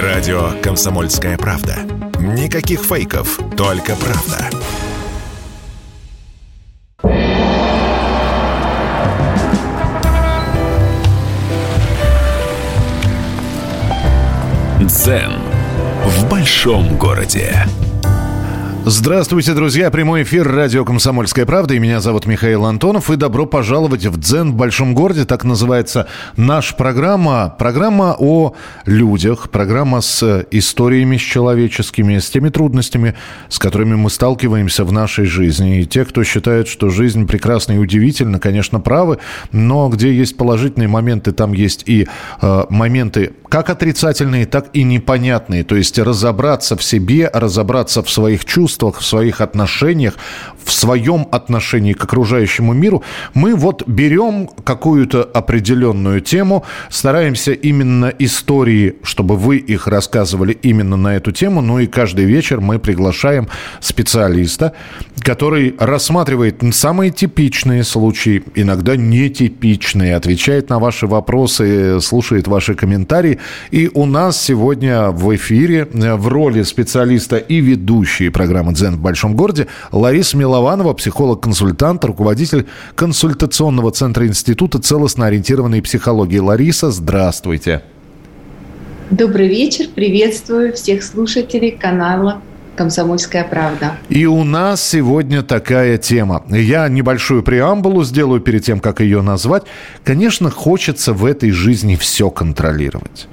Радио «Комсомольская правда». Никаких фейков, только правда. Дзен в большом городе. Здравствуйте, друзья. Прямой эфир радио «Комсомольская правда». И меня зовут Михаил Антонов. И добро пожаловать в «Дзен в большом городе». Так называется наша программа. Программа о людях. Программа с историями с человеческими, с теми трудностями, с которыми мы сталкиваемся в нашей жизни. И те, кто считает, что жизнь прекрасна и удивительна, конечно, правы. Но где есть положительные моменты, там есть и э, моменты как отрицательные, так и непонятные. То есть разобраться в себе, разобраться в своих чувствах, чувствах, в своих отношениях, в своем отношении к окружающему миру, мы вот берем какую-то определенную тему, стараемся именно истории, чтобы вы их рассказывали именно на эту тему, ну и каждый вечер мы приглашаем специалиста, который рассматривает самые типичные случаи, иногда нетипичные, отвечает на ваши вопросы, слушает ваши комментарии. И у нас сегодня в эфире в роли специалиста и ведущей программы программы «Дзен в большом городе» Лариса Милованова, психолог-консультант, руководитель консультационного центра Института целостно ориентированной психологии. Лариса, здравствуйте. Добрый вечер, приветствую всех слушателей канала «Комсомольская правда». И у нас сегодня такая тема. Я небольшую преамбулу сделаю перед тем, как ее назвать. Конечно, хочется в этой жизни все контролировать.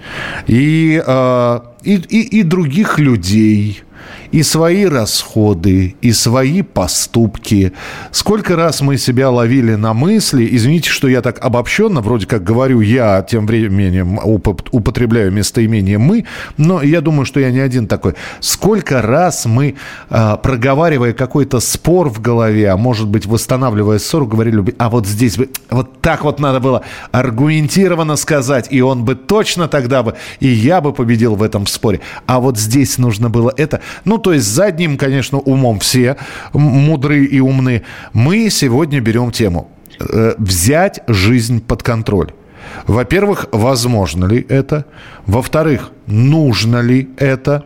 И, э, и, и, и других людей, и свои расходы, и свои поступки. Сколько раз мы себя ловили на мысли, извините, что я так обобщенно, вроде как говорю я, тем временем употребляю местоимение «мы», но я думаю, что я не один такой. Сколько раз мы, а, проговаривая какой-то спор в голове, а может быть, восстанавливая ссору, говорили, а вот здесь бы, вот так вот надо было аргументированно сказать, и он бы точно тогда бы, и я бы победил в этом споре. А вот здесь нужно было это. Ну, то есть задним, конечно, умом все мудрые и умны. Мы сегодня берем тему э, «Взять жизнь под контроль». Во-первых, возможно ли это? Во-вторых, нужно ли это?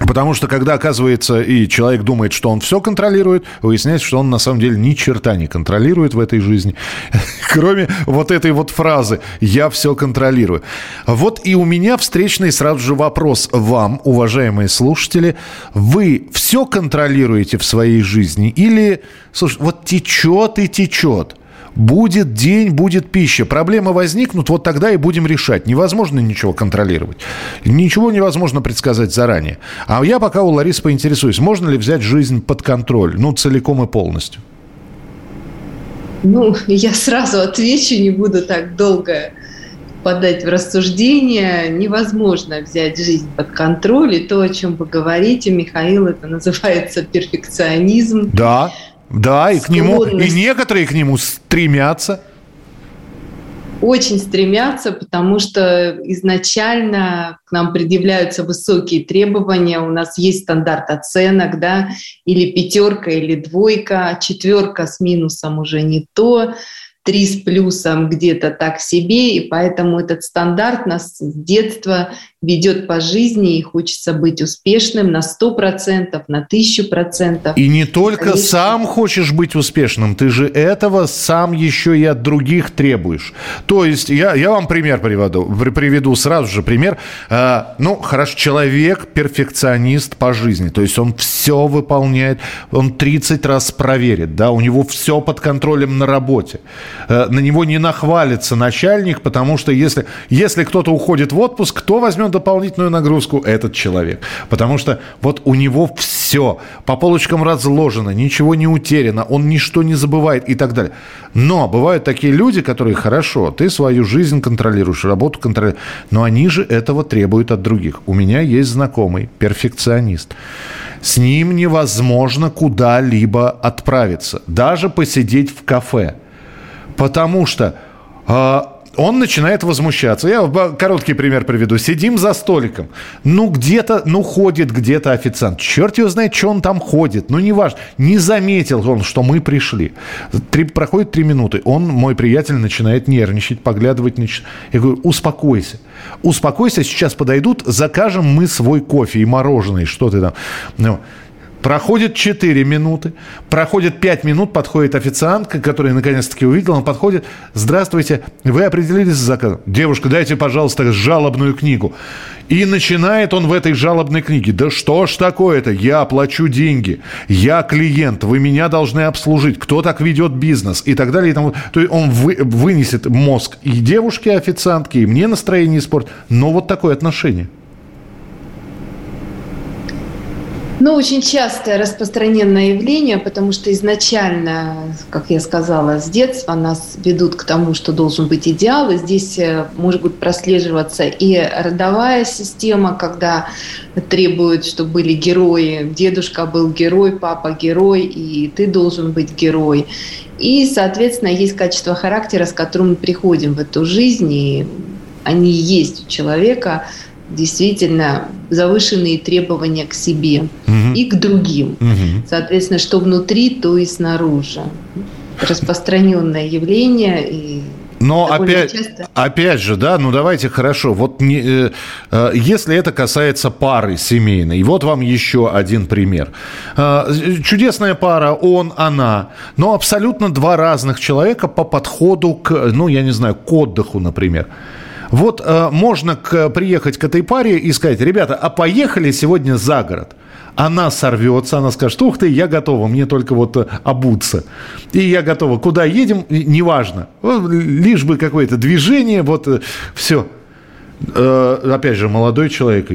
Потому что когда, оказывается, и человек думает, что он все контролирует, выясняется, что он на самом деле ни черта не контролирует в этой жизни, кроме вот этой вот фразы «я все контролирую». Вот и у меня встречный сразу же вопрос вам, уважаемые слушатели. Вы все контролируете в своей жизни или, слушай, вот течет и течет – Будет день, будет пища. Проблемы возникнут, вот тогда и будем решать. Невозможно ничего контролировать. Ничего невозможно предсказать заранее. А я пока у Ларисы поинтересуюсь, можно ли взять жизнь под контроль, ну, целиком и полностью? Ну, я сразу отвечу, не буду так долго подать в рассуждение. Невозможно взять жизнь под контроль. И то, о чем вы говорите, Михаил, это называется перфекционизм. Да. Да, и к нему, и некоторые к нему стремятся. Очень стремятся, потому что изначально к нам предъявляются высокие требования, у нас есть стандарт оценок, да, или пятерка, или двойка, четверка с минусом уже не то, три с плюсом где-то так себе, и поэтому этот стандарт нас с детства ведет по жизни, и хочется быть успешным на 100%, на 1000%. И не только Конечно. сам хочешь быть успешным, ты же этого сам еще и от других требуешь. То есть, я, я вам пример приведу, приведу сразу же пример. А, ну, хорошо, человек перфекционист по жизни, то есть он все выполняет, он 30 раз проверит, да, у него все под контролем на работе. А, на него не нахвалится начальник, потому что если, если кто-то уходит в отпуск, кто возьмет дополнительную нагрузку этот человек. Потому что вот у него все по полочкам разложено, ничего не утеряно, он ничто не забывает и так далее. Но бывают такие люди, которые, хорошо, ты свою жизнь контролируешь, работу контролируешь, но они же этого требуют от других. У меня есть знакомый, перфекционист. С ним невозможно куда-либо отправиться, даже посидеть в кафе. Потому что э, он начинает возмущаться. Я короткий пример приведу. Сидим за столиком. Ну, где-то, ну, ходит где-то официант. Черт его знает, что он там ходит. Ну, неважно. Не заметил он, что мы пришли. Три, проходит три минуты. Он, мой приятель, начинает нервничать, поглядывать на Я говорю, успокойся. Успокойся, сейчас подойдут, закажем мы свой кофе и мороженое. Что ты там? Ну, Проходит 4 минуты, проходит 5 минут, подходит официантка, которая наконец-таки увидела, он подходит. Здравствуйте, вы определились с заказом? Девушка, дайте, пожалуйста, жалобную книгу. И начинает он в этой жалобной книге. Да что ж такое-то? Я плачу деньги. Я клиент. Вы меня должны обслужить. Кто так ведет бизнес? И так далее. И тому. То есть он вы, вынесет мозг и девушке официантке, и мне настроение испортит. Но вот такое отношение. Ну, очень частое распространенное явление, потому что изначально, как я сказала, с детства нас ведут к тому, что должен быть идеал, и здесь э, может быть прослеживаться и родовая система, когда требуют, чтобы были герои. Дедушка был герой, папа герой, и ты должен быть герой. И, соответственно, есть качество характера, с которым мы приходим в эту жизнь, и они есть у человека – действительно завышенные требования к себе угу. и к другим. Угу. Соответственно, что внутри, то и снаружи. Распространенное явление и но опять, часто... опять же, да, ну давайте хорошо. Вот не, э, э, если это касается пары семейной, вот вам еще один пример. Э, чудесная пара, он, она, но абсолютно два разных человека по подходу к, ну я не знаю, к отдыху, например. Вот э, можно к, приехать к этой паре и сказать, ребята, а поехали сегодня за город. Она сорвется, она скажет, ух ты, я готова, мне только вот э, обуться. И я готова. Куда едем, неважно. Лишь бы какое-то движение, вот э, все. Э, опять же, молодой человек,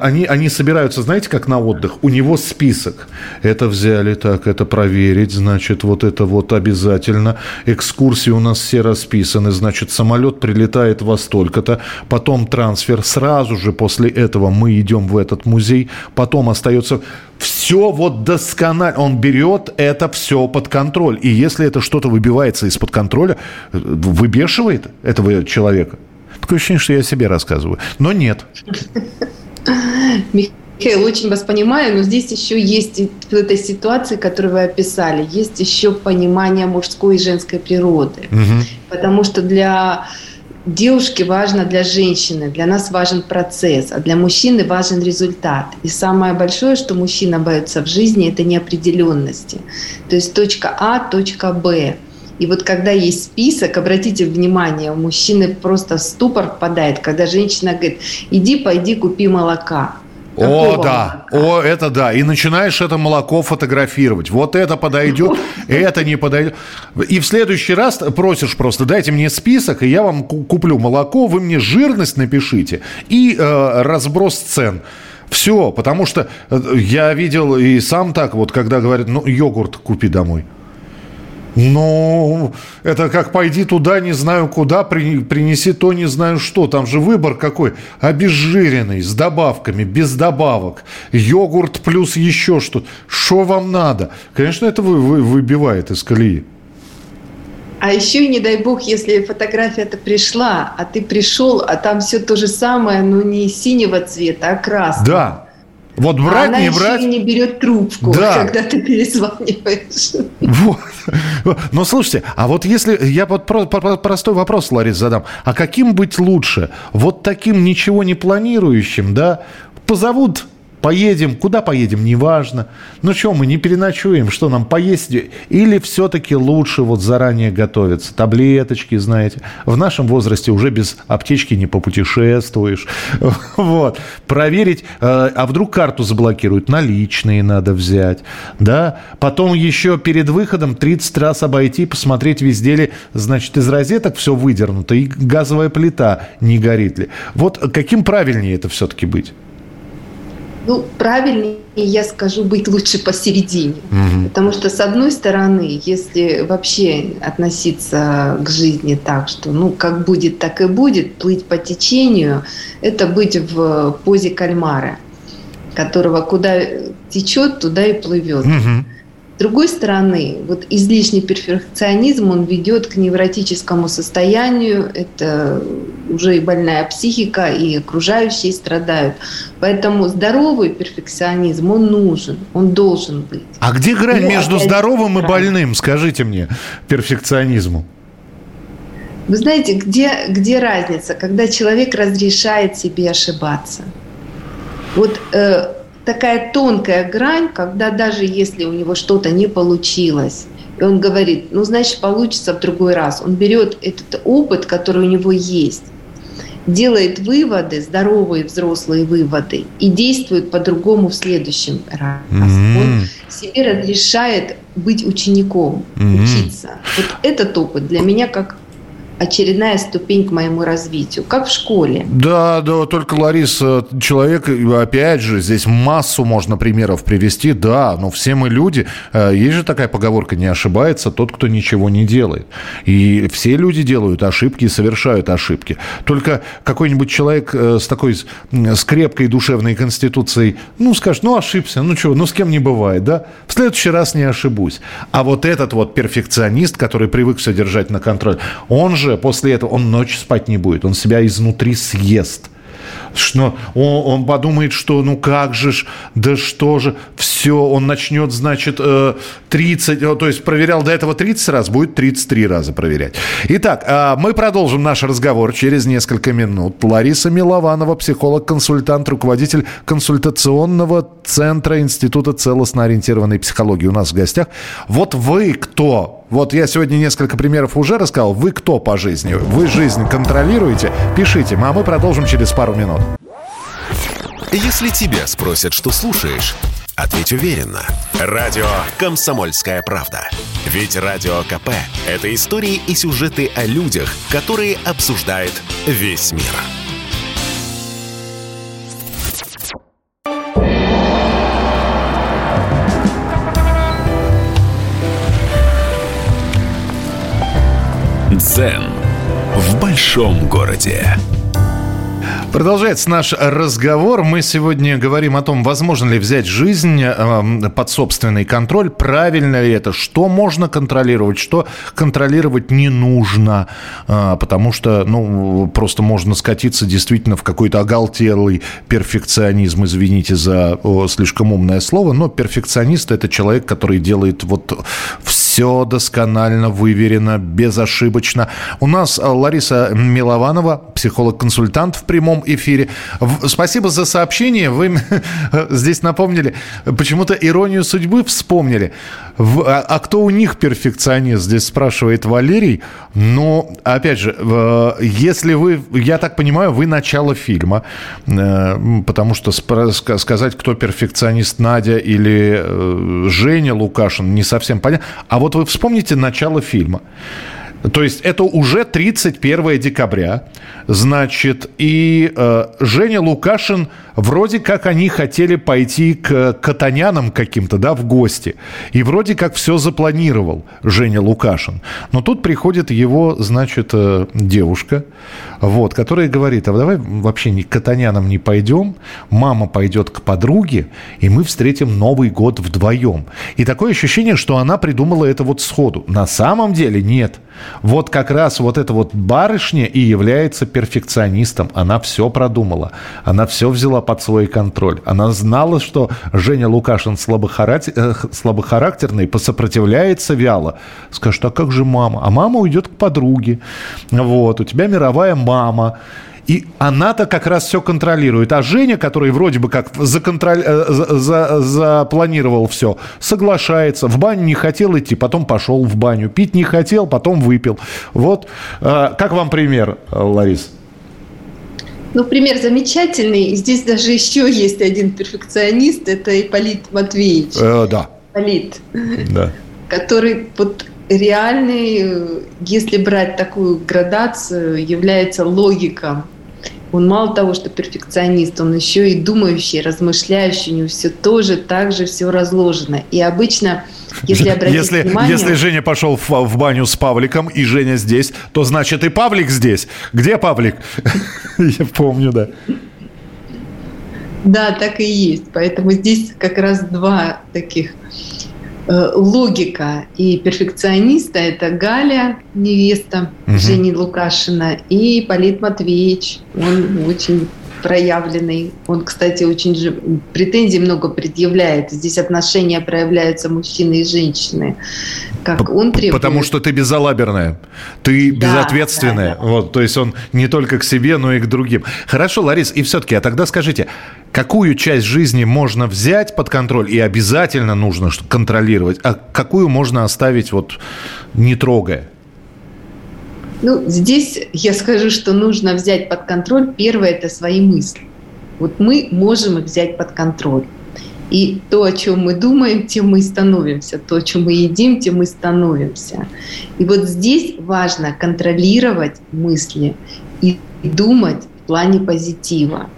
они, они собираются, знаете, как на отдых. У него список. Это взяли так, это проверить, значит, вот это вот обязательно. Экскурсии у нас все расписаны, значит, самолет прилетает во столько-то, потом трансфер. Сразу же после этого мы идем в этот музей, потом остается все вот досконально. Он берет это все под контроль. И если это что-то выбивается из-под контроля, э, выбешивает этого человека. Такое ощущение, что я себе рассказываю. Но нет. Михаил, очень вас понимаю, но здесь еще есть в этой ситуации, которую вы описали, есть еще понимание мужской и женской природы. Угу. Потому что для девушки важно для женщины, для нас важен процесс, а для мужчины важен результат. И самое большое, что мужчина боится в жизни, это неопределенности. То есть точка А, точка Б. И вот когда есть список, обратите внимание, у мужчины просто в ступор впадает, когда женщина говорит, иди, пойди, купи молока. Какого О, да, молока? о, это да. И начинаешь это молоко фотографировать. Вот это подойдет, это не подойдет. И в следующий раз просишь просто, дайте мне список, и я вам куплю молоко, вы мне жирность напишите и э, разброс цен. Все, потому что э, я видел и сам так, вот когда говорят, ну, йогурт купи домой. Ну, это как пойди туда, не знаю куда, принеси то, не знаю что. Там же выбор какой. Обезжиренный, с добавками, без добавок. Йогурт плюс еще что-то. Что вам надо? Конечно, это вы, вы, выбивает из колеи. А еще, не дай бог, если фотография-то пришла, а ты пришел, а там все то же самое, но не синего цвета, а красного. Да, вот брать, а не она брать. Еще и не берет трубку, да. когда ты перезваниваешь. Вот. Но слушайте, а вот если я вот простой вопрос, Ларис, задам. А каким быть лучше? Вот таким ничего не планирующим, да? Позовут Поедем, куда поедем, неважно. Ну что, мы не переночуем, что нам поесть? Или все-таки лучше вот заранее готовиться? Таблеточки, знаете. В нашем возрасте уже без аптечки не попутешествуешь. Вот. Проверить, э, а вдруг карту заблокируют, наличные надо взять. Да? Потом еще перед выходом 30 раз обойти, посмотреть, везде ли, значит, из розеток все выдернуто, и газовая плита не горит ли. Вот каким правильнее это все-таки быть? Ну, правильнее, я скажу, быть лучше посередине. Угу. Потому что, с одной стороны, если вообще относиться к жизни так, что ну как будет, так и будет, плыть по течению, это быть в позе кальмара, которого куда течет, туда и плывет. Угу. С другой стороны, вот излишний перфекционизм, он ведет к невротическому состоянию, это уже и больная психика, и окружающие страдают. Поэтому здоровый перфекционизм, он нужен, он должен быть. А где грань Но, между здоровым и больным, скажите мне, перфекционизму? Вы знаете, где, где разница, когда человек разрешает себе ошибаться? Вот э, такая тонкая грань, когда даже если у него что-то не получилось, и он говорит, ну, значит, получится в другой раз. Он берет этот опыт, который у него есть, делает выводы, здоровые взрослые выводы, и действует по-другому в следующем раз. Mm-hmm. Он себе разрешает быть учеником, mm-hmm. учиться. Вот этот опыт для меня как очередная ступень к моему развитию, как в школе. Да, да, только, Лариса, человек, опять же, здесь массу можно примеров привести, да, но все мы люди. Э, есть же такая поговорка, не ошибается тот, кто ничего не делает. И все люди делают ошибки и совершают ошибки. Только какой-нибудь человек э, с такой с крепкой душевной конституцией, ну, скажет, ну, ошибся, ну, что, ну, с кем не бывает, да? В следующий раз не ошибусь. А вот этот вот перфекционист, который привык все держать на контроль, он же же после этого, он ночь спать не будет, он себя изнутри съест что он, он подумает, что ну как же ж, да что же, все, он начнет, значит, 30, э, то есть проверял до этого 30 раз, будет 33 раза проверять. Итак, а, мы продолжим наш разговор через несколько минут. Лариса Милованова, психолог-консультант, руководитель консультационного центра Института целостно-ориентированной психологии у нас в гостях. Вот вы кто? Вот я сегодня несколько примеров уже рассказал. Вы кто по жизни? Вы жизнь контролируете? Пишите, а мы продолжим через пару минут. Если тебя спросят, что слушаешь, ответь уверенно. Радио «Комсомольская правда». Ведь Радио КП – это истории и сюжеты о людях, которые обсуждает весь мир. Дзен в большом городе. Продолжается наш разговор. Мы сегодня говорим о том, возможно ли взять жизнь э, под собственный контроль, правильно ли это, что можно контролировать, что контролировать не нужно, э, потому что, ну, просто можно скатиться действительно в какой-то оголтелый перфекционизм, извините за слишком умное слово, но перфекционист – это человек, который делает вот все досконально, выверено, безошибочно. У нас э, Лариса Милованова, психолог-консультант в прямом эфире. Спасибо за сообщение. Вы здесь напомнили, почему-то иронию судьбы вспомнили. А, а кто у них перфекционист? Здесь спрашивает Валерий. Но, опять же, если вы, я так понимаю, вы начало фильма, э, потому что сказать, кто перфекционист, Надя или э, Женя Лукашин, не совсем понятно. А вот вы вспомните начало фильма. То есть это уже 31 декабря. Значит, и э, Женя Лукашин, вроде как они хотели пойти к катанянам каким-то, да, в гости. И вроде как все запланировал Женя Лукашин. Но тут приходит его, значит, э, девушка, вот, которая говорит, а давай вообще не к катанянам не пойдем, мама пойдет к подруге, и мы встретим Новый год вдвоем. И такое ощущение, что она придумала это вот сходу. На самом деле нет. Вот как раз вот эта вот барышня и является перфекционистом. Она все продумала. Она все взяла под свой контроль. Она знала, что Женя Лукашин э, слабохарактерный, посопротивляется вяло. Скажет, а как же мама? А мама уйдет к подруге. Вот, у тебя мировая мама. И она-то как раз все контролирует. А Женя, который вроде бы как законтроль... Э, за, за, запланировал все, соглашается. В баню не хотел идти, потом пошел в баню. Пить не хотел, потом выпил. Вот. Э, как вам пример, Ларис? Ну, пример замечательный. Здесь даже еще есть один перфекционист. Это Ипполит Матвеевич. Э, да. Ипполит. Да. Который вот реальный, если брать такую градацию, является логика он мало того, что перфекционист, он еще и думающий, размышляющий, у него все тоже так же все разложено. И обычно, если обратить если, внимание... Если Женя пошел в, в баню с Павликом, и Женя здесь, то значит и Павлик здесь. Где Павлик? Я помню, да. Да, так и есть. Поэтому здесь как раз два таких логика и перфекциониста – это Галя, невеста угу. Жени Лукашина, и Полит Матвеевич. Он очень проявленный. Он, кстати, очень же претензий много предъявляет. Здесь отношения проявляются мужчины и женщины. Как он требует. Потому что ты безалаберная, ты да, безответственная. Да, да. Вот, то есть он не только к себе, но и к другим. Хорошо, Ларис, и все-таки, а тогда скажите, какую часть жизни можно взять под контроль и обязательно нужно контролировать, а какую можно оставить вот не трогая? Ну, здесь я скажу, что нужно взять под контроль. Первое – это свои мысли. Вот мы можем их взять под контроль. И то, о чем мы думаем, тем мы и становимся. То, о чем мы едим, тем мы становимся. И вот здесь важно контролировать мысли и думать в плане позитива.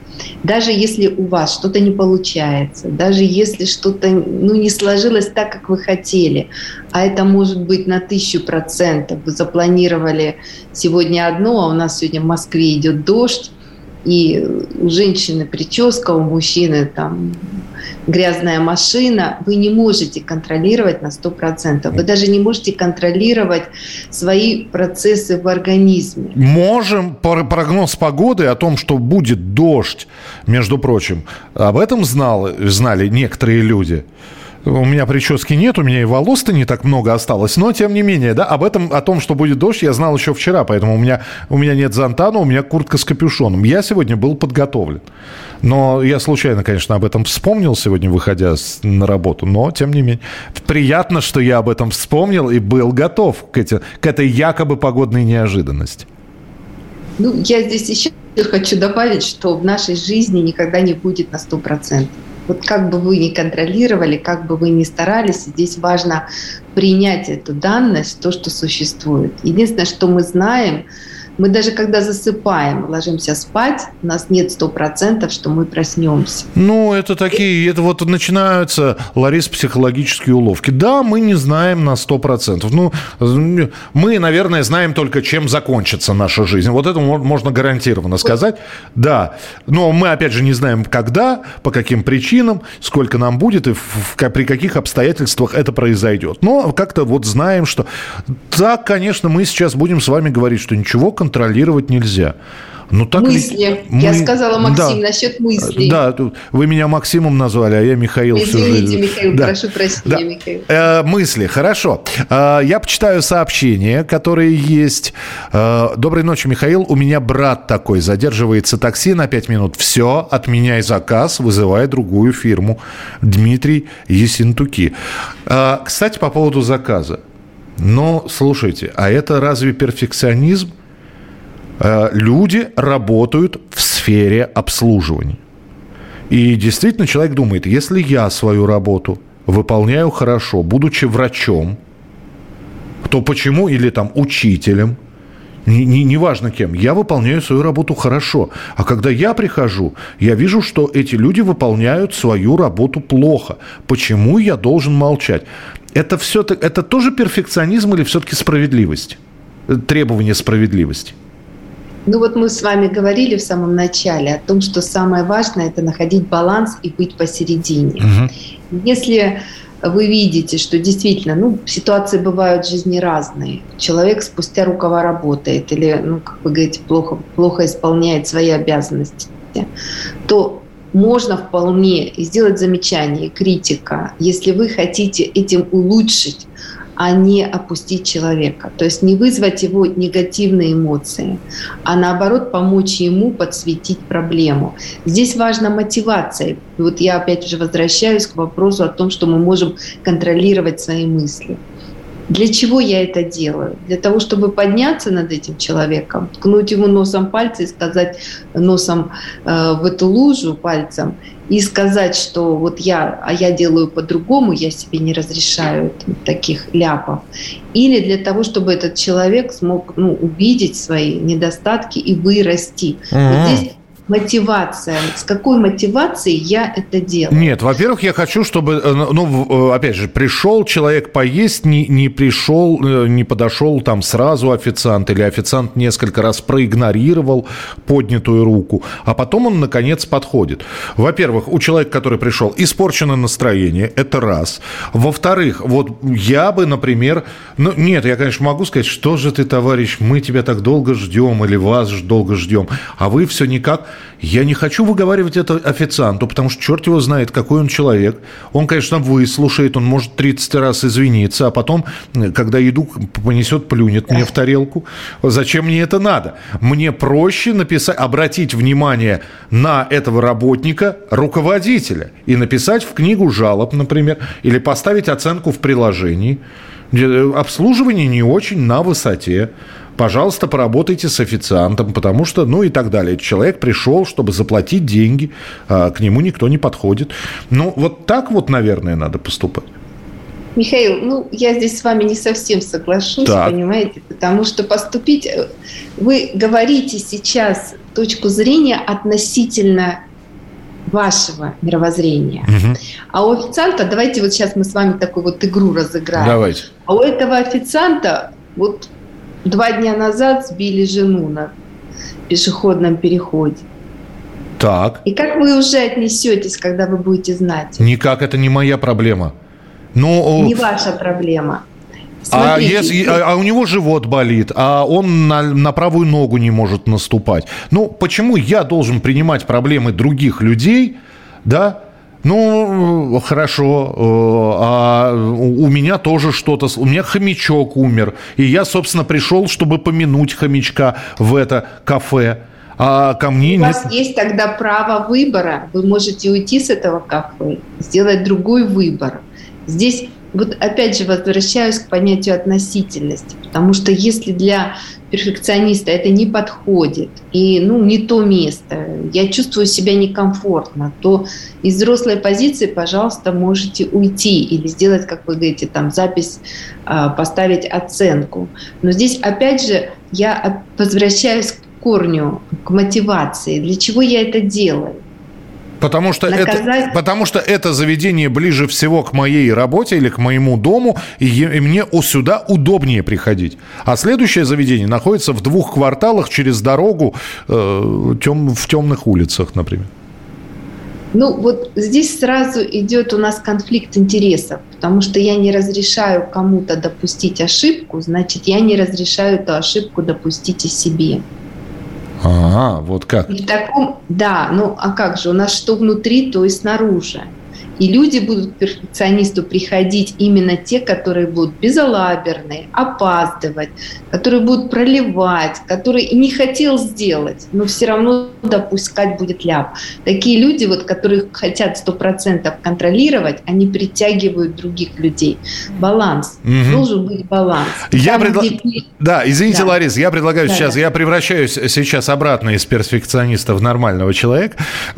Даже если у вас что-то не получается, даже если что-то ну, не сложилось так, как вы хотели, а это может быть на тысячу процентов. Вы запланировали сегодня одно, а у нас сегодня в Москве идет дождь, и у женщины прическа, у мужчины там грязная машина, вы не можете контролировать на 100%. Вы даже не можете контролировать свои процессы в организме. Можем. Прогноз погоды о том, что будет дождь, между прочим, об этом знал, знали некоторые люди. У меня прически нет, у меня и волос-то не так много осталось, но тем не менее, да, об этом, о том, что будет дождь, я знал еще вчера, поэтому у меня, у меня нет зонта, но у меня куртка с капюшоном. Я сегодня был подготовлен. Но я случайно, конечно, об этом вспомнил сегодня, выходя на работу, но тем не менее. Приятно, что я об этом вспомнил и был готов к, эти, к этой якобы погодной неожиданности. Ну, я здесь еще хочу добавить, что в нашей жизни никогда не будет на 100%. Вот как бы вы ни контролировали, как бы вы ни старались, здесь важно принять эту данность, то, что существует. Единственное, что мы знаем, мы даже когда засыпаем, ложимся спать, у нас нет сто процентов, что мы проснемся. Ну, это такие, это вот начинаются, Ларис, психологические уловки. Да, мы не знаем на сто процентов. Ну, мы, наверное, знаем только, чем закончится наша жизнь. Вот это можно гарантированно сказать. Да, но мы, опять же, не знаем, когда, по каким причинам, сколько нам будет и в, в, при каких обстоятельствах это произойдет. Но как-то вот знаем, что... Так, конечно, мы сейчас будем с вами говорить, что ничего контролировать нельзя. Ну, так мысли. Мы... Я сказала, Максим, да. насчет мыслей. Да, вы меня Максимом назвали, а я Михаил Извините, Михаил, да. прошу прощения, да. Михаил. Э, мысли, хорошо. Э, я почитаю сообщения, которые есть. Э, Доброй ночи, Михаил. У меня брат такой, задерживается такси на 5 минут. Все, отменяй заказ, вызывай другую фирму. Дмитрий Есентуки. Э, кстати, по поводу заказа. Но, слушайте, а это разве перфекционизм? Э, люди работают в сфере обслуживания. И действительно человек думает, если я свою работу выполняю хорошо, будучи врачом, то почему или там учителем, неважно не, не кем, я выполняю свою работу хорошо. А когда я прихожу, я вижу, что эти люди выполняют свою работу плохо. Почему я должен молчать? Это, все, это тоже перфекционизм или все-таки справедливость? Требование справедливости? Ну вот мы с вами говорили в самом начале о том, что самое важное – это находить баланс и быть посередине. Угу. Если вы видите, что действительно, ну, ситуации бывают в жизни разные. Человек спустя рукава работает или, ну, как вы говорите, плохо, плохо исполняет свои обязанности, то можно вполне сделать замечание, критика, если вы хотите этим улучшить а не опустить человека. То есть не вызвать его негативные эмоции, а наоборот помочь ему подсветить проблему. Здесь важна мотивация. вот я опять же возвращаюсь к вопросу о том, что мы можем контролировать свои мысли. Для чего я это делаю? Для того, чтобы подняться над этим человеком, ткнуть ему носом пальца и сказать носом э, в эту лужу пальцем и сказать, что вот я, а я делаю по-другому, я себе не разрешаю таких ляпов. Или для того, чтобы этот человек смог ну, увидеть свои недостатки и вырасти. Угу. Вот здесь мотивация. С какой мотивацией я это делаю? Нет, во-первых, я хочу, чтобы, э, ну, э, опять же, пришел человек поесть, не, не пришел, э, не подошел там сразу официант, или официант несколько раз проигнорировал поднятую руку, а потом он, наконец, подходит. Во-первых, у человека, который пришел, испорчено настроение, это раз. Во-вторых, вот я бы, например, ну, нет, я, конечно, могу сказать, что же ты, товарищ, мы тебя так долго ждем, или вас долго ждем, а вы все никак я не хочу выговаривать это официанту, потому что черт его знает, какой он человек. Он, конечно, выслушает, он может 30 раз извиниться, а потом, когда еду понесет, плюнет мне в тарелку. Зачем мне это надо? Мне проще написать, обратить внимание на этого работника, руководителя, и написать в книгу жалоб, например, или поставить оценку в приложении. Обслуживание не очень на высоте пожалуйста, поработайте с официантом, потому что, ну и так далее. Человек пришел, чтобы заплатить деньги, а к нему никто не подходит. Ну, вот так вот, наверное, надо поступать. Михаил, ну, я здесь с вами не совсем соглашусь, так. понимаете, потому что поступить... Э, вы говорите сейчас точку зрения относительно вашего мировоззрения. Угу. А у официанта, давайте вот сейчас мы с вами такую вот игру разыграем. Давайте. А у этого официанта вот Два дня назад сбили жену на пешеходном переходе. Так. И как вы уже отнесетесь, когда вы будете знать? Никак, это не моя проблема. Ну, не ваша проблема. А, если, а, а у него живот болит, а он на, на правую ногу не может наступать. Ну, почему я должен принимать проблемы других людей, да, ну, хорошо, э, а у меня тоже что-то, у меня хомячок умер, и я, собственно, пришел, чтобы помянуть хомячка в это кафе. А ко мне У нет... вас есть тогда право выбора. Вы можете уйти с этого кафе, сделать другой выбор. Здесь вот опять же возвращаюсь к понятию относительности, потому что если для перфекциониста это не подходит и ну, не то место, я чувствую себя некомфортно, то из взрослой позиции, пожалуйста, можете уйти или сделать, как вы говорите, там запись, а, поставить оценку. Но здесь опять же я возвращаюсь к корню, к мотивации, для чего я это делаю. Потому что, это, потому что это заведение ближе всего к моей работе или к моему дому, и, и мне сюда удобнее приходить. А следующее заведение находится в двух кварталах через дорогу э, тем, в темных улицах, например. Ну вот здесь сразу идет у нас конфликт интересов, потому что я не разрешаю кому-то допустить ошибку, значит я не разрешаю эту ошибку допустить и себе. А, вот как. И в таком, да, ну а как же, у нас что внутри, то и снаружи. И люди будут к перфекционисту приходить именно те, которые будут безалаберные, опаздывать, которые будут проливать, которые не хотел сделать, но все равно допускать будет ляп. Такие люди, вот, которые хотят сто процентов контролировать, они притягивают других людей. Баланс. Угу. Должен быть баланс. Я предла... где... Да, извините, да. Ларис, я предлагаю да, сейчас, да. я превращаюсь сейчас обратно из перфекциониста в нормального человека.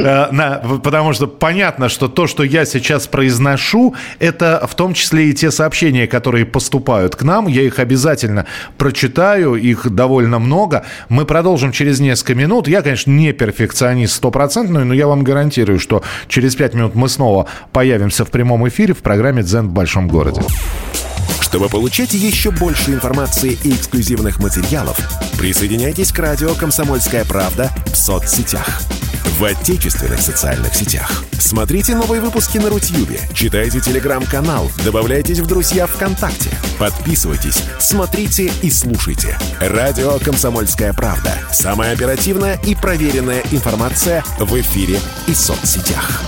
Э, потому что понятно, понятно, что то, что я сейчас произношу, это в том числе и те сообщения, которые поступают к нам. Я их обязательно прочитаю, их довольно много. Мы продолжим через несколько минут. Я, конечно, не перфекционист стопроцентный, но я вам гарантирую, что через пять минут мы снова появимся в прямом эфире в программе «Дзен в большом городе». Чтобы получать еще больше информации и эксклюзивных материалов, присоединяйтесь к радио «Комсомольская правда» в соцсетях в отечественных социальных сетях. Смотрите новые выпуски на Рутьюбе, читайте телеграм-канал, добавляйтесь в друзья ВКонтакте, подписывайтесь, смотрите и слушайте. Радио «Комсомольская правда». Самая оперативная и проверенная информация в эфире и соцсетях.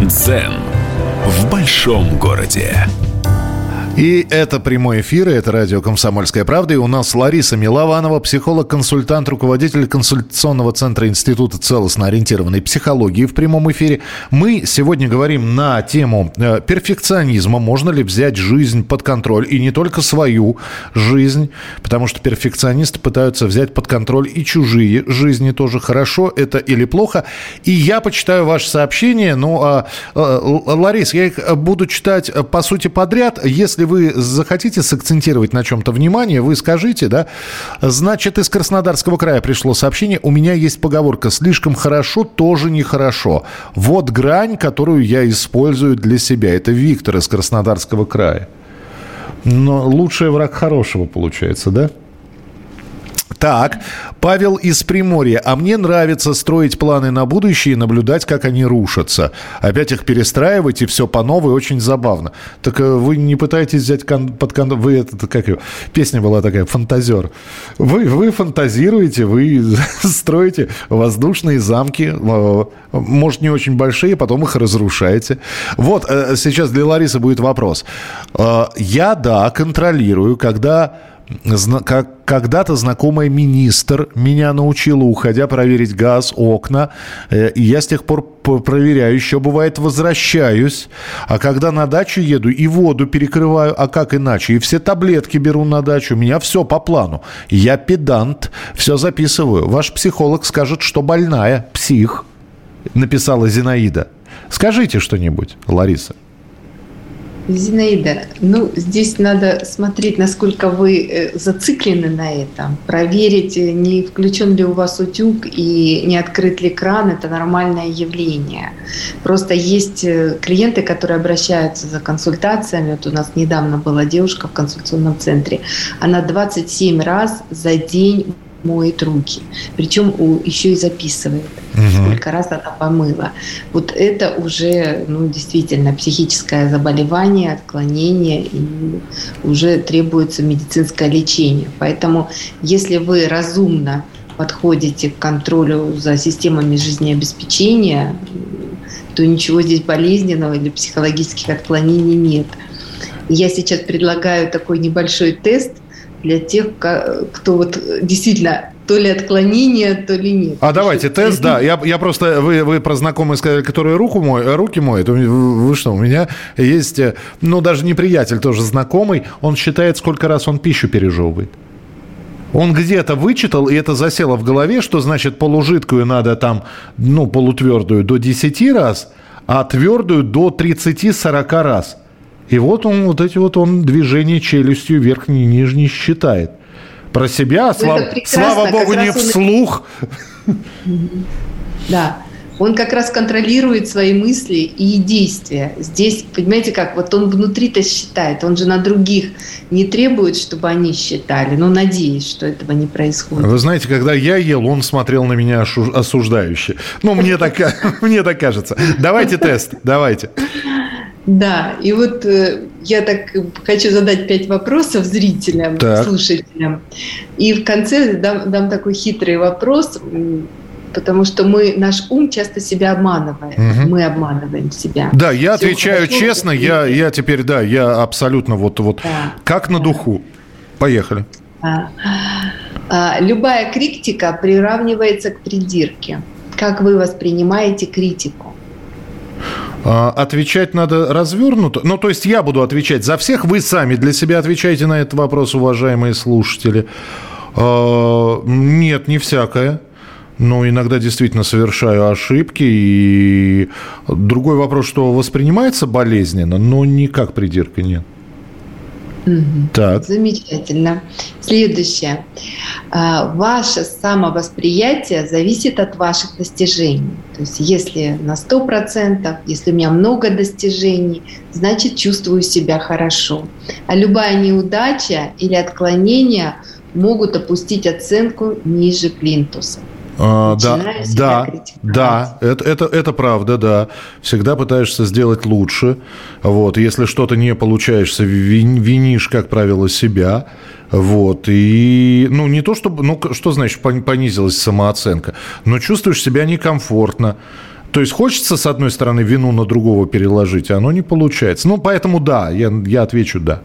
Дзен в большом городе. И это прямой эфир, и это радио «Комсомольская правда». И у нас Лариса Милованова, психолог-консультант, руководитель консультационного центра Института целостно ориентированной психологии в прямом эфире. Мы сегодня говорим на тему э, перфекционизма. Можно ли взять жизнь под контроль? И не только свою жизнь, потому что перфекционисты пытаются взять под контроль и чужие жизни тоже. Хорошо это или плохо? И я почитаю ваше сообщение. Ну, а, а, Ларис, я их буду читать, по сути, подряд. Если вы захотите сакцентировать на чем-то внимание, вы скажите, да? Значит, из Краснодарского края пришло сообщение. У меня есть поговорка «слишком хорошо тоже нехорошо». Вот грань, которую я использую для себя. Это Виктор из Краснодарского края. Но лучший враг хорошего получается, да? Так, Павел из Приморья. А мне нравится строить планы на будущее и наблюдать, как они рушатся. Опять их перестраивать и все по новой очень забавно. Так э, вы не пытаетесь взять кон- под контроль... Вы это, как ее... Песня была такая, фантазер. Вы, вы фантазируете, вы строите воздушные замки, э, может, не очень большие, потом их разрушаете. Вот, э, сейчас для Ларисы будет вопрос. Я, да, контролирую, когда когда-то знакомый министр меня научила, уходя, проверить газ, окна. Э, и я с тех пор проверяю, еще бывает возвращаюсь. А когда на дачу еду и воду перекрываю, а как иначе? И все таблетки беру на дачу, у меня все по плану. Я педант, все записываю. Ваш психолог скажет, что больная, псих, написала Зинаида. Скажите что-нибудь, Лариса. Зинаида, ну здесь надо смотреть, насколько вы э, зациклены на этом, проверить, э, не включен ли у вас утюг и не открыт ли кран, это нормальное явление. Просто есть э, клиенты, которые обращаются за консультациями. Вот у нас недавно была девушка в консультационном центре, она 27 раз за день моет руки. Причем еще и записывает, угу. сколько раз она помыла. Вот это уже ну, действительно психическое заболевание, отклонение, и уже требуется медицинское лечение. Поэтому если вы разумно подходите к контролю за системами жизнеобеспечения, то ничего здесь болезненного или психологических отклонений нет. Я сейчас предлагаю такой небольшой тест – для тех, кто вот действительно то ли отклонение, то ли нет. А давайте тест, да. Я, я просто, вы, вы про знакомые сказали, которые руку мой, руки моют. Вы что, у меня есть, ну, даже не приятель, тоже знакомый, он считает, сколько раз он пищу пережевывает. Он где-то вычитал, и это засело в голове, что значит полужидкую надо там, ну, полутвердую до 10 раз, а твердую до 30-40 раз. И вот он, вот эти вот он движения челюстью верхней и нижней считает. Про себя, слав, слава богу, не вслух. Да, он как раз контролирует свои мысли и действия. Здесь, понимаете как, вот он внутри-то считает, он же на других не требует, чтобы они считали, но надеюсь, что этого не происходит. Вы знаете, когда я ел, он смотрел на меня осуждающе. Ну, мне так, мне так кажется. Давайте тест, давайте. Да, и вот э, я так хочу задать пять вопросов зрителям, так. слушателям. И в конце дам, дам такой хитрый вопрос, потому что мы, наш ум часто себя обманывает. Угу. Мы обманываем себя. Да, я Все отвечаю хорошо, честно, я, я теперь, да, я абсолютно вот, вот да. как на духу. Поехали. А, а, любая критика приравнивается к придирке. Как вы воспринимаете критику? А, отвечать надо развернуто. Ну, то есть я буду отвечать за всех, вы сами для себя отвечаете на этот вопрос, уважаемые слушатели. А, нет, не всякое. Но иногда действительно совершаю ошибки. И другой вопрос, что воспринимается болезненно, но никак придирка нет. Угу. Так. Замечательно. Следующее. А, ваше самовосприятие зависит от ваших достижений. То есть если на 100%, если у меня много достижений, значит чувствую себя хорошо. А любая неудача или отклонение могут опустить оценку ниже плинтуса. А, да, да, да, это, это, это правда, да. Всегда пытаешься сделать лучше. Вот, если что-то не получаешься, винишь, как правило, себя. Вот, и, ну, не то чтобы, ну, что значит понизилась самооценка, но чувствуешь себя некомфортно. То есть хочется, с одной стороны, вину на другого переложить, а оно не получается. Ну, поэтому да, я, я отвечу да.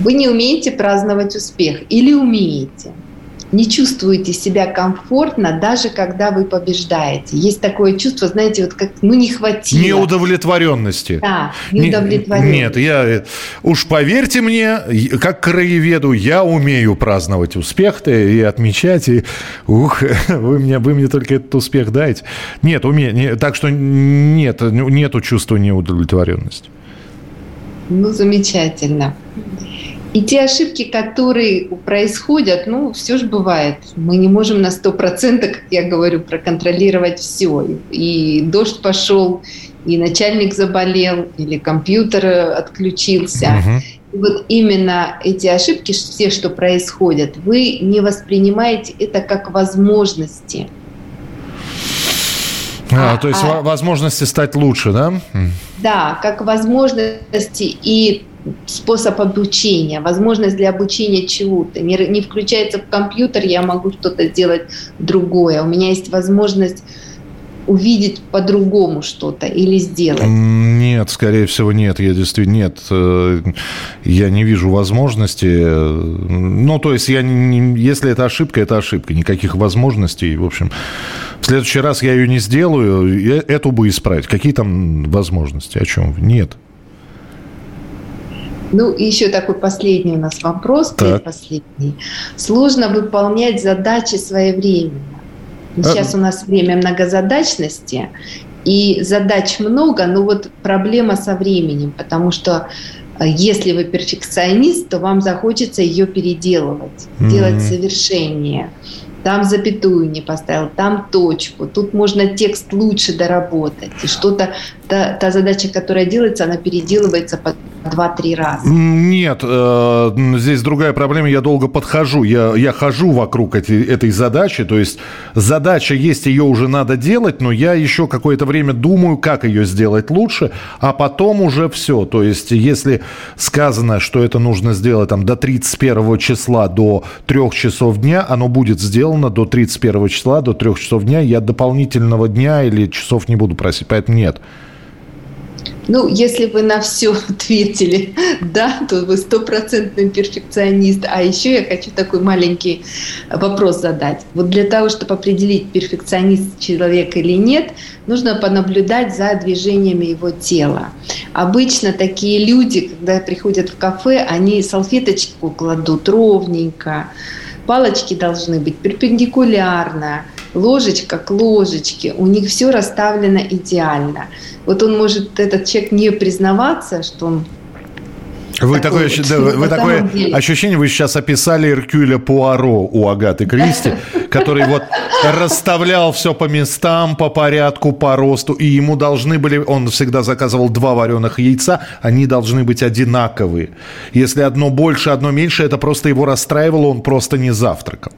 Вы не умеете праздновать успех или умеете? Не чувствуете себя комфортно, даже когда вы побеждаете. Есть такое чувство, знаете, вот как ну не хватило. Неудовлетворенности. Да, неудовлетворенности. Нет, я уж поверьте мне, как краеведу, я умею праздновать успех-то и отмечать. И, ух, вы мне, вы мне только этот успех дайте. Нет, умею. Не, так что нет, нету чувства неудовлетворенности. Ну, замечательно. И те ошибки, которые происходят, ну, все же бывает. Мы не можем на 100%, как я говорю, проконтролировать все. И дождь пошел, и начальник заболел, или компьютер отключился. Угу. И вот именно эти ошибки, все, что происходят, вы не воспринимаете это как возможности. А, а, то есть а, возможности стать лучше, да? Да, как возможности и способ обучения, возможность для обучения чему-то. Не, не включается в компьютер, я могу что-то сделать другое. У меня есть возможность увидеть по-другому что-то или сделать? Нет, скорее всего, нет. Я действительно нет. Э, я не вижу возможности. Ну, то есть, я не, если это ошибка, это ошибка. Никаких возможностей. В общем, в следующий раз я ее не сделаю. Эту бы исправить. Какие там возможности? О чем? Нет. Ну, и еще такой последний у нас вопрос, предпоследний. Сложно выполнять задачи своевременно. Сейчас а... у нас время многозадачности, и задач много, но вот проблема со временем, потому что э, если вы перфекционист, то вам захочется ее переделывать, mm-hmm. делать совершеннее там запятую не поставил, там точку, тут можно текст лучше доработать. И что-то, та, та задача, которая делается, она переделывается по 2-3 раза. Нет, э, здесь другая проблема, я долго подхожу, я, я хожу вокруг эти, этой задачи, то есть задача есть, ее уже надо делать, но я еще какое-то время думаю, как ее сделать лучше, а потом уже все. То есть если сказано, что это нужно сделать там, до 31 числа, до 3 часов дня, оно будет сделано до 31 числа, до 3 часов дня. Я дополнительного дня или часов не буду просить, поэтому нет. Ну, если вы на все ответили да, то вы стопроцентный перфекционист. А еще я хочу такой маленький вопрос задать. Вот для того, чтобы определить, перфекционист человек или нет, нужно понаблюдать за движениями его тела. Обычно такие люди, когда приходят в кафе, они салфеточку кладут ровненько, Палочки должны быть перпендикулярно, ложечка к ложечке. У них все расставлено идеально. Вот он может, этот человек, не признаваться, что он вы такое, вот, да, вы такое ощущение, вы сейчас описали Эркюля Пуаро у Агаты Кристи, который вот расставлял все по местам, по порядку, по росту, и ему должны были, он всегда заказывал два вареных яйца, они должны быть одинаковые. Если одно больше, одно меньше, это просто его расстраивало, он просто не завтракал.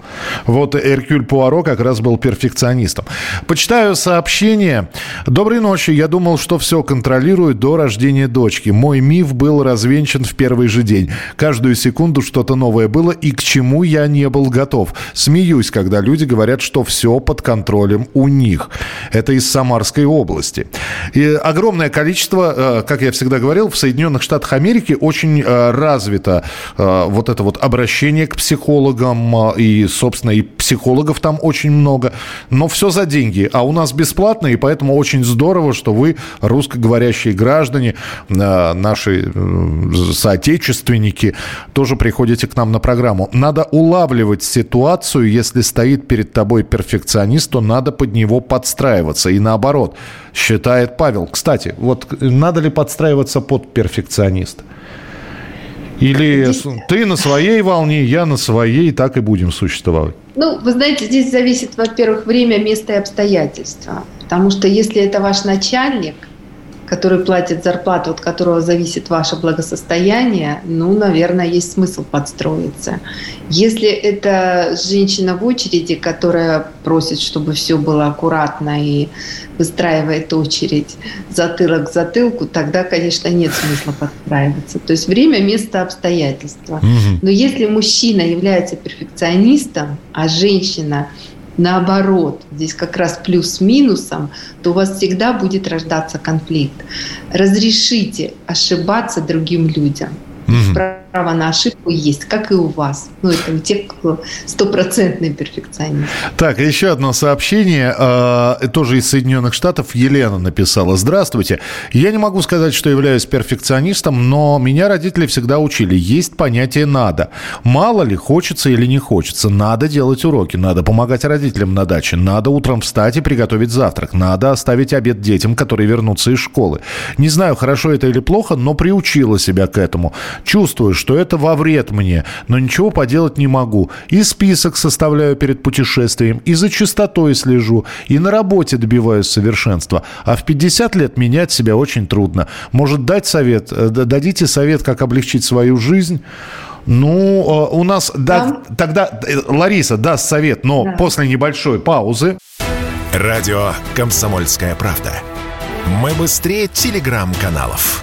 Вот Эркюль Пуаро как раз был перфекционистом. Почитаю сообщение. Доброй ночи, я думал, что все контролирую до рождения дочки. Мой миф был развенчан в первый же день. Каждую секунду что-то новое было, и к чему я не был готов. Смеюсь, когда люди говорят, что все под контролем у них. Это из Самарской области. И огромное количество, э, как я всегда говорил, в Соединенных Штатах Америки очень э, развито э, вот это вот обращение к психологам, и, собственно, и психологов там очень много, но все за деньги, а у нас бесплатно, и поэтому очень здорово, что вы, русскоговорящие граждане, наши соотечественники, тоже приходите к нам на программу. Надо улавливать ситуацию, если стоит перед тобой перфекционист, то надо под него подстраиваться. И наоборот, считает Павел. Кстати, вот надо ли подстраиваться под перфекциониста? Или ты на своей волне, я на своей, так и будем существовать? Ну, вы знаете, здесь зависит, во-первых, время, место и обстоятельства. Потому что если это ваш начальник – который платит зарплату, от которого зависит ваше благосостояние, ну, наверное, есть смысл подстроиться. Если это женщина в очереди, которая просит, чтобы все было аккуратно и выстраивает очередь затылок к затылку, тогда, конечно, нет смысла подстраиваться. То есть время, место, обстоятельства. Но если мужчина является перфекционистом, а женщина наоборот, здесь как раз плюс с минусом, то у вас всегда будет рождаться конфликт. Разрешите ошибаться другим людям. Угу. Право на ошибку есть, как и у вас. Ну, это у тех, кто стопроцентный перфекционист. Так, еще одно сообщение, э, тоже из Соединенных Штатов. Елена написала. Здравствуйте. Я не могу сказать, что являюсь перфекционистом, но меня родители всегда учили. Есть понятие «надо». Мало ли, хочется или не хочется. Надо делать уроки, надо помогать родителям на даче, надо утром встать и приготовить завтрак, надо оставить обед детям, которые вернутся из школы. Не знаю, хорошо это или плохо, но приучила себя к этому. Чувствую, что это во вред мне, но ничего поделать не могу. И список составляю перед путешествием, и за чистотой слежу, и на работе добиваюсь совершенства. А в 50 лет менять себя очень трудно. Может, дать совет? Э, дадите совет, как облегчить свою жизнь? Ну, э, у нас... Да, тогда э, Лариса даст совет, но да. после небольшой паузы. Радио «Комсомольская правда». Мы быстрее телеграм-каналов.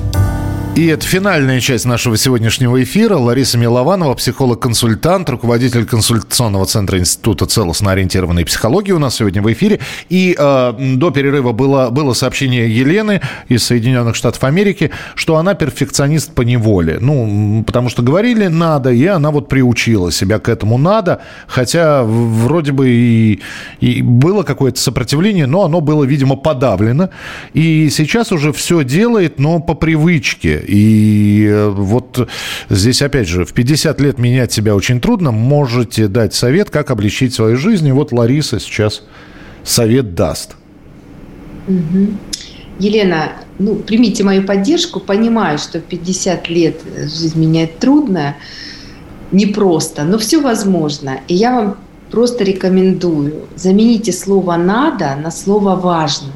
И это финальная часть нашего сегодняшнего эфира. Лариса Милованова, психолог-консультант, руководитель консультационного центра Института целостно ориентированной психологии у нас сегодня в эфире. И э, до перерыва было, было сообщение Елены из Соединенных Штатов Америки, что она перфекционист по неволе. Ну, потому что говорили «надо», и она вот приучила себя к этому «надо», хотя вроде бы и, и было какое-то сопротивление, но оно было, видимо, подавлено. И сейчас уже все делает, но по привычке. И э, вот здесь, опять же, в 50 лет менять себя очень трудно. Можете дать совет, как облегчить свою жизнь. И вот Лариса сейчас совет даст. Елена, ну, примите мою поддержку. Понимаю, что в 50 лет жизнь менять трудно, непросто, но все возможно. И я вам просто рекомендую, замените слово «надо» на слово «важно».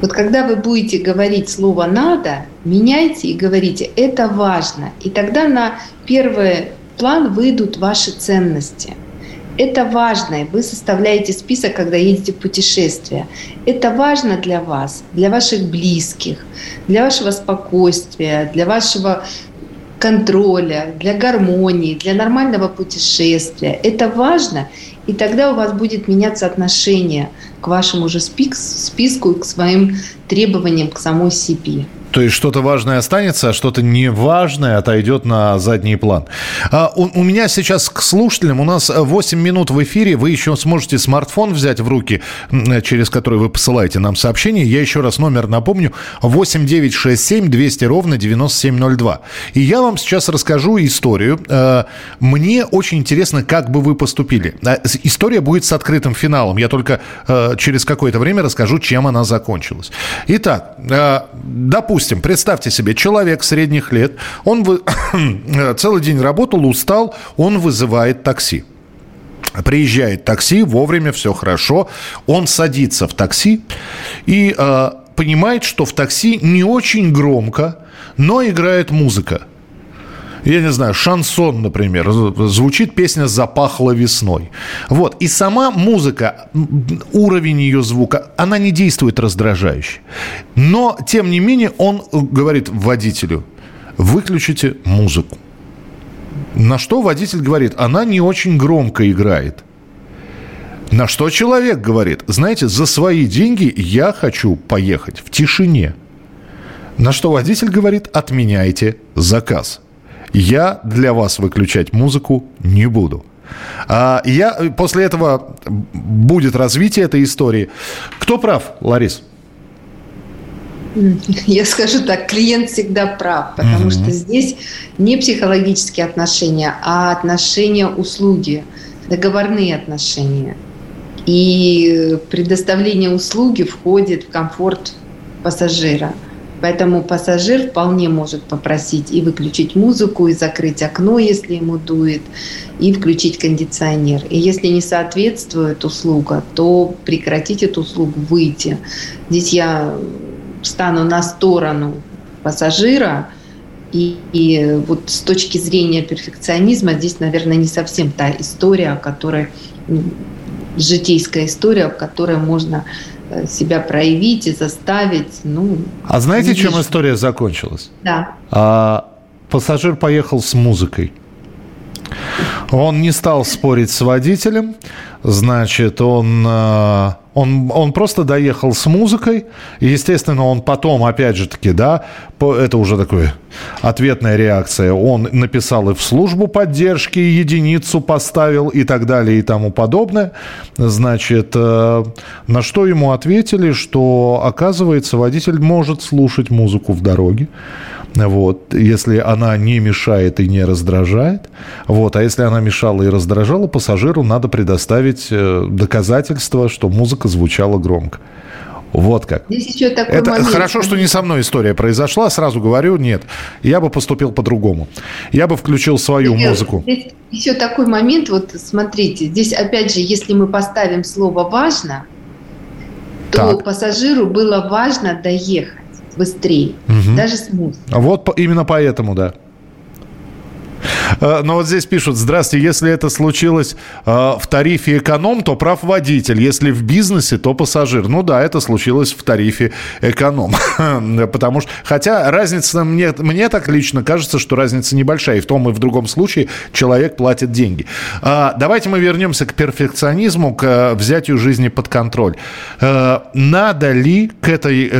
Вот когда вы будете говорить слово «надо», меняйте и говорите «это важно». И тогда на первый план выйдут ваши ценности. Это важно, и вы составляете список, когда едете в путешествие. Это важно для вас, для ваших близких, для вашего спокойствия, для вашего контроля, для гармонии, для нормального путешествия. Это важно, и тогда у вас будет меняться отношение к вашему же списку и к своим требованиям к самой себе. То есть что-то важное останется, а что-то неважное отойдет на задний план. А, у, у меня сейчас к слушателям, у нас 8 минут в эфире, вы еще сможете смартфон взять в руки, через который вы посылаете нам сообщение. Я еще раз номер напомню, 8 9 6 7 200 ровно 9702. И я вам сейчас расскажу историю. А, мне очень интересно, как бы вы поступили. А, история будет с открытым финалом. Я только а, через какое-то время расскажу, чем она закончилась. Итак, допустим, допустим, представьте себе, человек средних лет, он вы... целый день работал, устал, он вызывает такси. Приезжает такси, вовремя, все хорошо. Он садится в такси и э, понимает, что в такси не очень громко, но играет музыка я не знаю, шансон, например, звучит песня «Запахло весной». Вот. И сама музыка, уровень ее звука, она не действует раздражающе. Но, тем не менее, он говорит водителю, выключите музыку. На что водитель говорит, она не очень громко играет. На что человек говорит, знаете, за свои деньги я хочу поехать в тишине. На что водитель говорит, отменяйте заказ. Я для вас выключать музыку не буду. А я после этого будет развитие этой истории. Кто прав, Ларис? Я скажу так, клиент всегда прав, потому mm-hmm. что здесь не психологические отношения, а отношения услуги, договорные отношения. И предоставление услуги входит в комфорт пассажира – Поэтому пассажир вполне может попросить и выключить музыку, и закрыть окно, если ему дует, и включить кондиционер. И если не соответствует услуга, то прекратить эту услугу, выйти. Здесь я стану на сторону пассажира, и, и вот с точки зрения перфекционизма здесь, наверное, не совсем та история, о которой житейская история, в которой можно себя проявить и заставить. Ну, а знаете, чем история закончилась? Да. А, пассажир поехал с музыкой. Он не стал спорить с водителем, значит, он, э, он, он просто доехал с музыкой. И, естественно, он потом, опять же таки, да, это уже такая ответная реакция. Он написал и в службу поддержки, единицу поставил и так далее и тому подобное. Значит, э, на что ему ответили, что, оказывается, водитель может слушать музыку в дороге вот, если она не мешает и не раздражает. Вот, а если она мешала и раздражала, пассажиру надо предоставить э, доказательства, что музыка звучала громко. Вот как. Здесь еще такой Это момент. хорошо, что не со мной история произошла. Сразу говорю, нет. Я бы поступил по-другому. Я бы включил свою здесь, музыку. Здесь еще такой момент. Вот смотрите, здесь опять же, если мы поставим слово важно, то так. пассажиру было важно доехать быстрее, угу. даже с музыкой. Вот именно поэтому, да. Э, но вот здесь пишут, здравствуйте, если это случилось э, в тарифе эконом, то прав водитель. Если в бизнесе, то пассажир. Ну да, это случилось в тарифе эконом. Потому что, хотя разница, мне, мне так лично кажется, что разница небольшая. И в том и в другом случае человек платит деньги. А, давайте мы вернемся к перфекционизму, к э, взятию жизни под контроль. Надо ли к этой...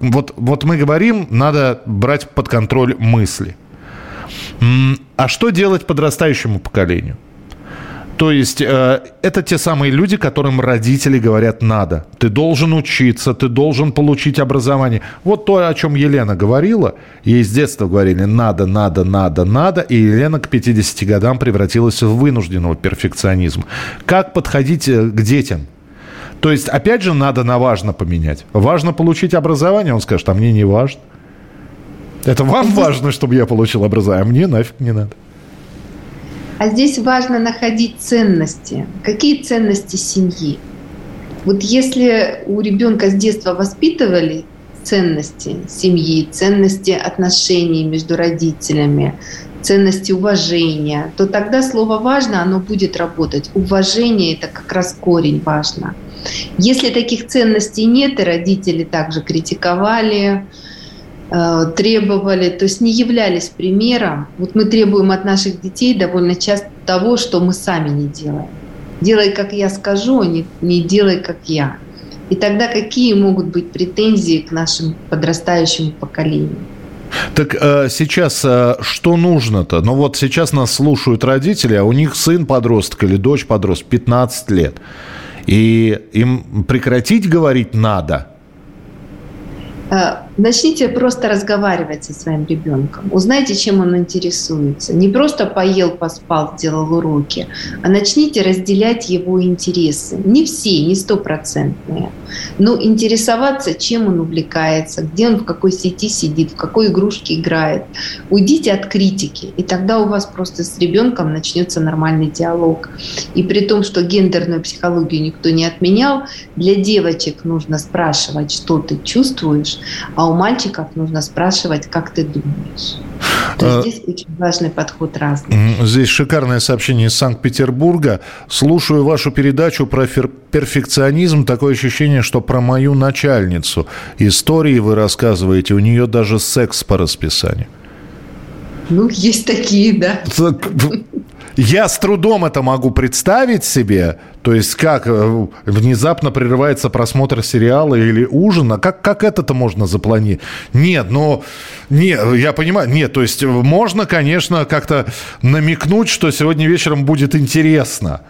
Вот, вот мы говорим, надо брать под контроль мысли. А что делать подрастающему поколению? То есть э, это те самые люди, которым родители говорят надо. Ты должен учиться, ты должен получить образование. Вот то, о чем Елена говорила. Ей с детства говорили надо, надо, надо, надо. И Елена к 50 годам превратилась в вынужденного перфекционизма. Как подходить э, к детям? То есть, опять же, надо на важно поменять. Важно получить образование, он скажет, а мне не важно. Это вам важно, чтобы я получил образование, а мне нафиг не надо. А здесь важно находить ценности. Какие ценности семьи? Вот если у ребенка с детства воспитывали ценности семьи, ценности отношений между родителями, ценности уважения, то тогда слово «важно» оно будет работать. Уважение – это как раз корень «важно». Если таких ценностей нет, и родители также критиковали, требовали, то есть не являлись примером. Вот мы требуем от наших детей довольно часто того, что мы сами не делаем. Делай, как я скажу, а не, не делай, как я. И тогда какие могут быть претензии к нашему подрастающему поколению? Так э, сейчас э, что нужно-то? Ну вот сейчас нас слушают родители, а у них сын подросток или дочь подросток 15 лет. И им прекратить говорить надо – Э, начните просто разговаривать со своим ребенком. Узнайте, чем он интересуется. Не просто поел, поспал, сделал уроки, а начните разделять его интересы. Не все, не стопроцентные, но интересоваться, чем он увлекается, где он в какой сети сидит, в какой игрушке играет. Уйдите от критики, и тогда у вас просто с ребенком начнется нормальный диалог. И при том, что гендерную психологию никто не отменял, для девочек нужно спрашивать, что ты чувствуешь, а у мальчиков нужно спрашивать, как ты думаешь. То есть а, здесь очень важный подход разный. Здесь шикарное сообщение из Санкт-Петербурга. Слушаю вашу передачу про перфекционизм. Такое ощущение, что про мою начальницу. Истории вы рассказываете, у нее даже секс по расписанию. Ну, есть такие, да. Я с трудом это могу представить себе. То есть как э, внезапно прерывается просмотр сериала или ужина. Как, как это-то можно запланировать? Нет, ну, не, я понимаю, нет, то есть можно, конечно, как-то намекнуть, что сегодня вечером будет интересно.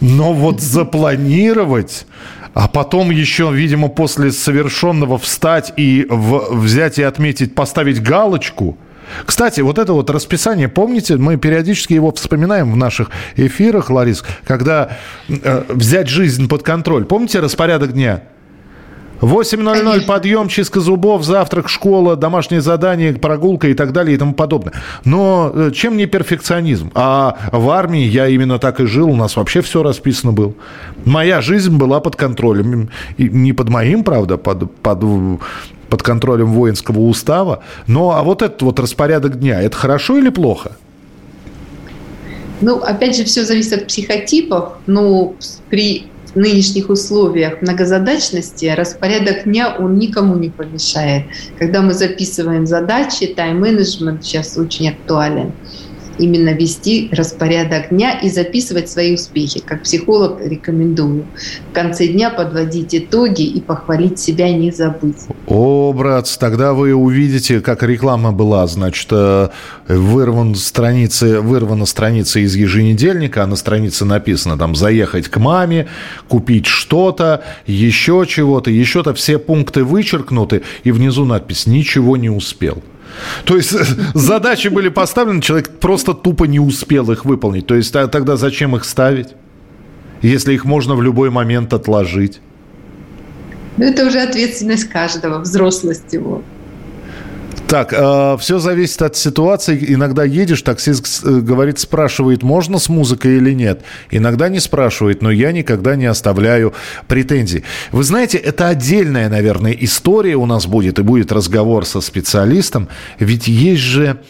Но вот запланировать... А потом еще, видимо, после совершенного встать и в, взять и отметить, поставить галочку – кстати, вот это вот расписание, помните, мы периодически его вспоминаем в наших эфирах, Ларис, когда э, взять жизнь под контроль. Помните распорядок дня? 8.00 подъем, чистка зубов, завтрак, школа, домашнее задание, прогулка и так далее и тому подобное. Но э, чем не перфекционизм? А в армии я именно так и жил, у нас вообще все расписано было. Моя жизнь была под контролем. И не под моим, правда, под, под под контролем воинского устава. Но а вот этот вот распорядок дня, это хорошо или плохо? Ну, опять же, все зависит от психотипов, но при нынешних условиях многозадачности распорядок дня, он никому не помешает. Когда мы записываем задачи, тайм-менеджмент сейчас очень актуален. Именно вести распорядок дня и записывать свои успехи. Как психолог рекомендую. В конце дня подводить итоги и похвалить себя, не забыть. О, брат, тогда вы увидите, как реклама была. Значит, э, вырван страницы, вырвана страница из еженедельника, а на странице написано там «заехать к маме», «купить что-то», еще чего-то, еще-то. Все пункты вычеркнуты, и внизу надпись «ничего не успел». То есть задачи были поставлены, человек просто тупо не успел их выполнить. То есть тогда зачем их ставить, если их можно в любой момент отложить? Ну, это уже ответственность каждого, взрослость его. Так, э, все зависит от ситуации. Иногда едешь, таксист э, говорит, спрашивает, можно с музыкой или нет. Иногда не спрашивает, но я никогда не оставляю претензий. Вы знаете, это отдельная, наверное, история у нас будет, и будет разговор со специалистом. Ведь есть же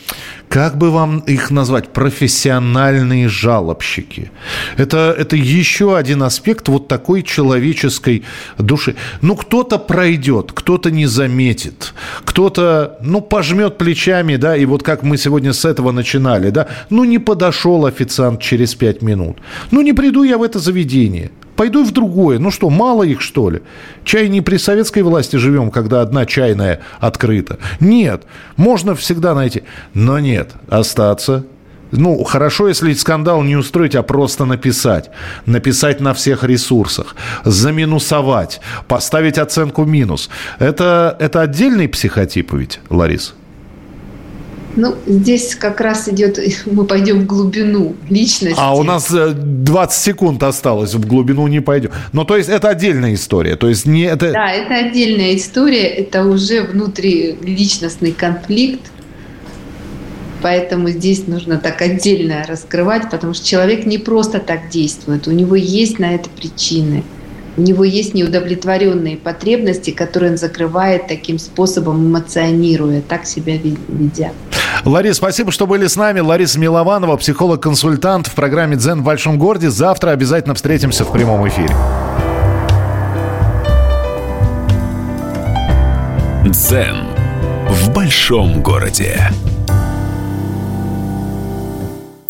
как бы вам их назвать, профессиональные жалобщики. Это, это еще один аспект вот такой человеческой души. Ну, кто-то пройдет, кто-то не заметит, кто-то, ну, пожмет плечами, да, и вот как мы сегодня с этого начинали, да, ну, не подошел официант через пять минут, ну, не приду я в это заведение. Пойду в другое. Ну что, мало их, что ли? Чай не при советской власти живем, когда одна чайная открыта. Нет, можно всегда найти. Но нет, остаться, ну, хорошо, если скандал не устроить, а просто написать. Написать на всех ресурсах. Заминусовать. Поставить оценку минус. Это, это отдельный психотип ведь, Ларис? Ну, здесь как раз идет, мы пойдем в глубину личности. А у нас 20 э, секунд осталось, в глубину не пойдем. Ну, то есть это отдельная история, то есть не это... Да, это отдельная история, это уже внутриличностный конфликт, поэтому здесь нужно так отдельно раскрывать, потому что человек не просто так действует, у него есть на это причины – у него есть неудовлетворенные потребности, которые он закрывает таким способом, эмоционируя, так себя ведя. Ларис, спасибо, что были с нами. Лариса Милованова, психолог-консультант в программе «Дзен в большом городе». Завтра обязательно встретимся в прямом эфире. «Дзен в большом городе».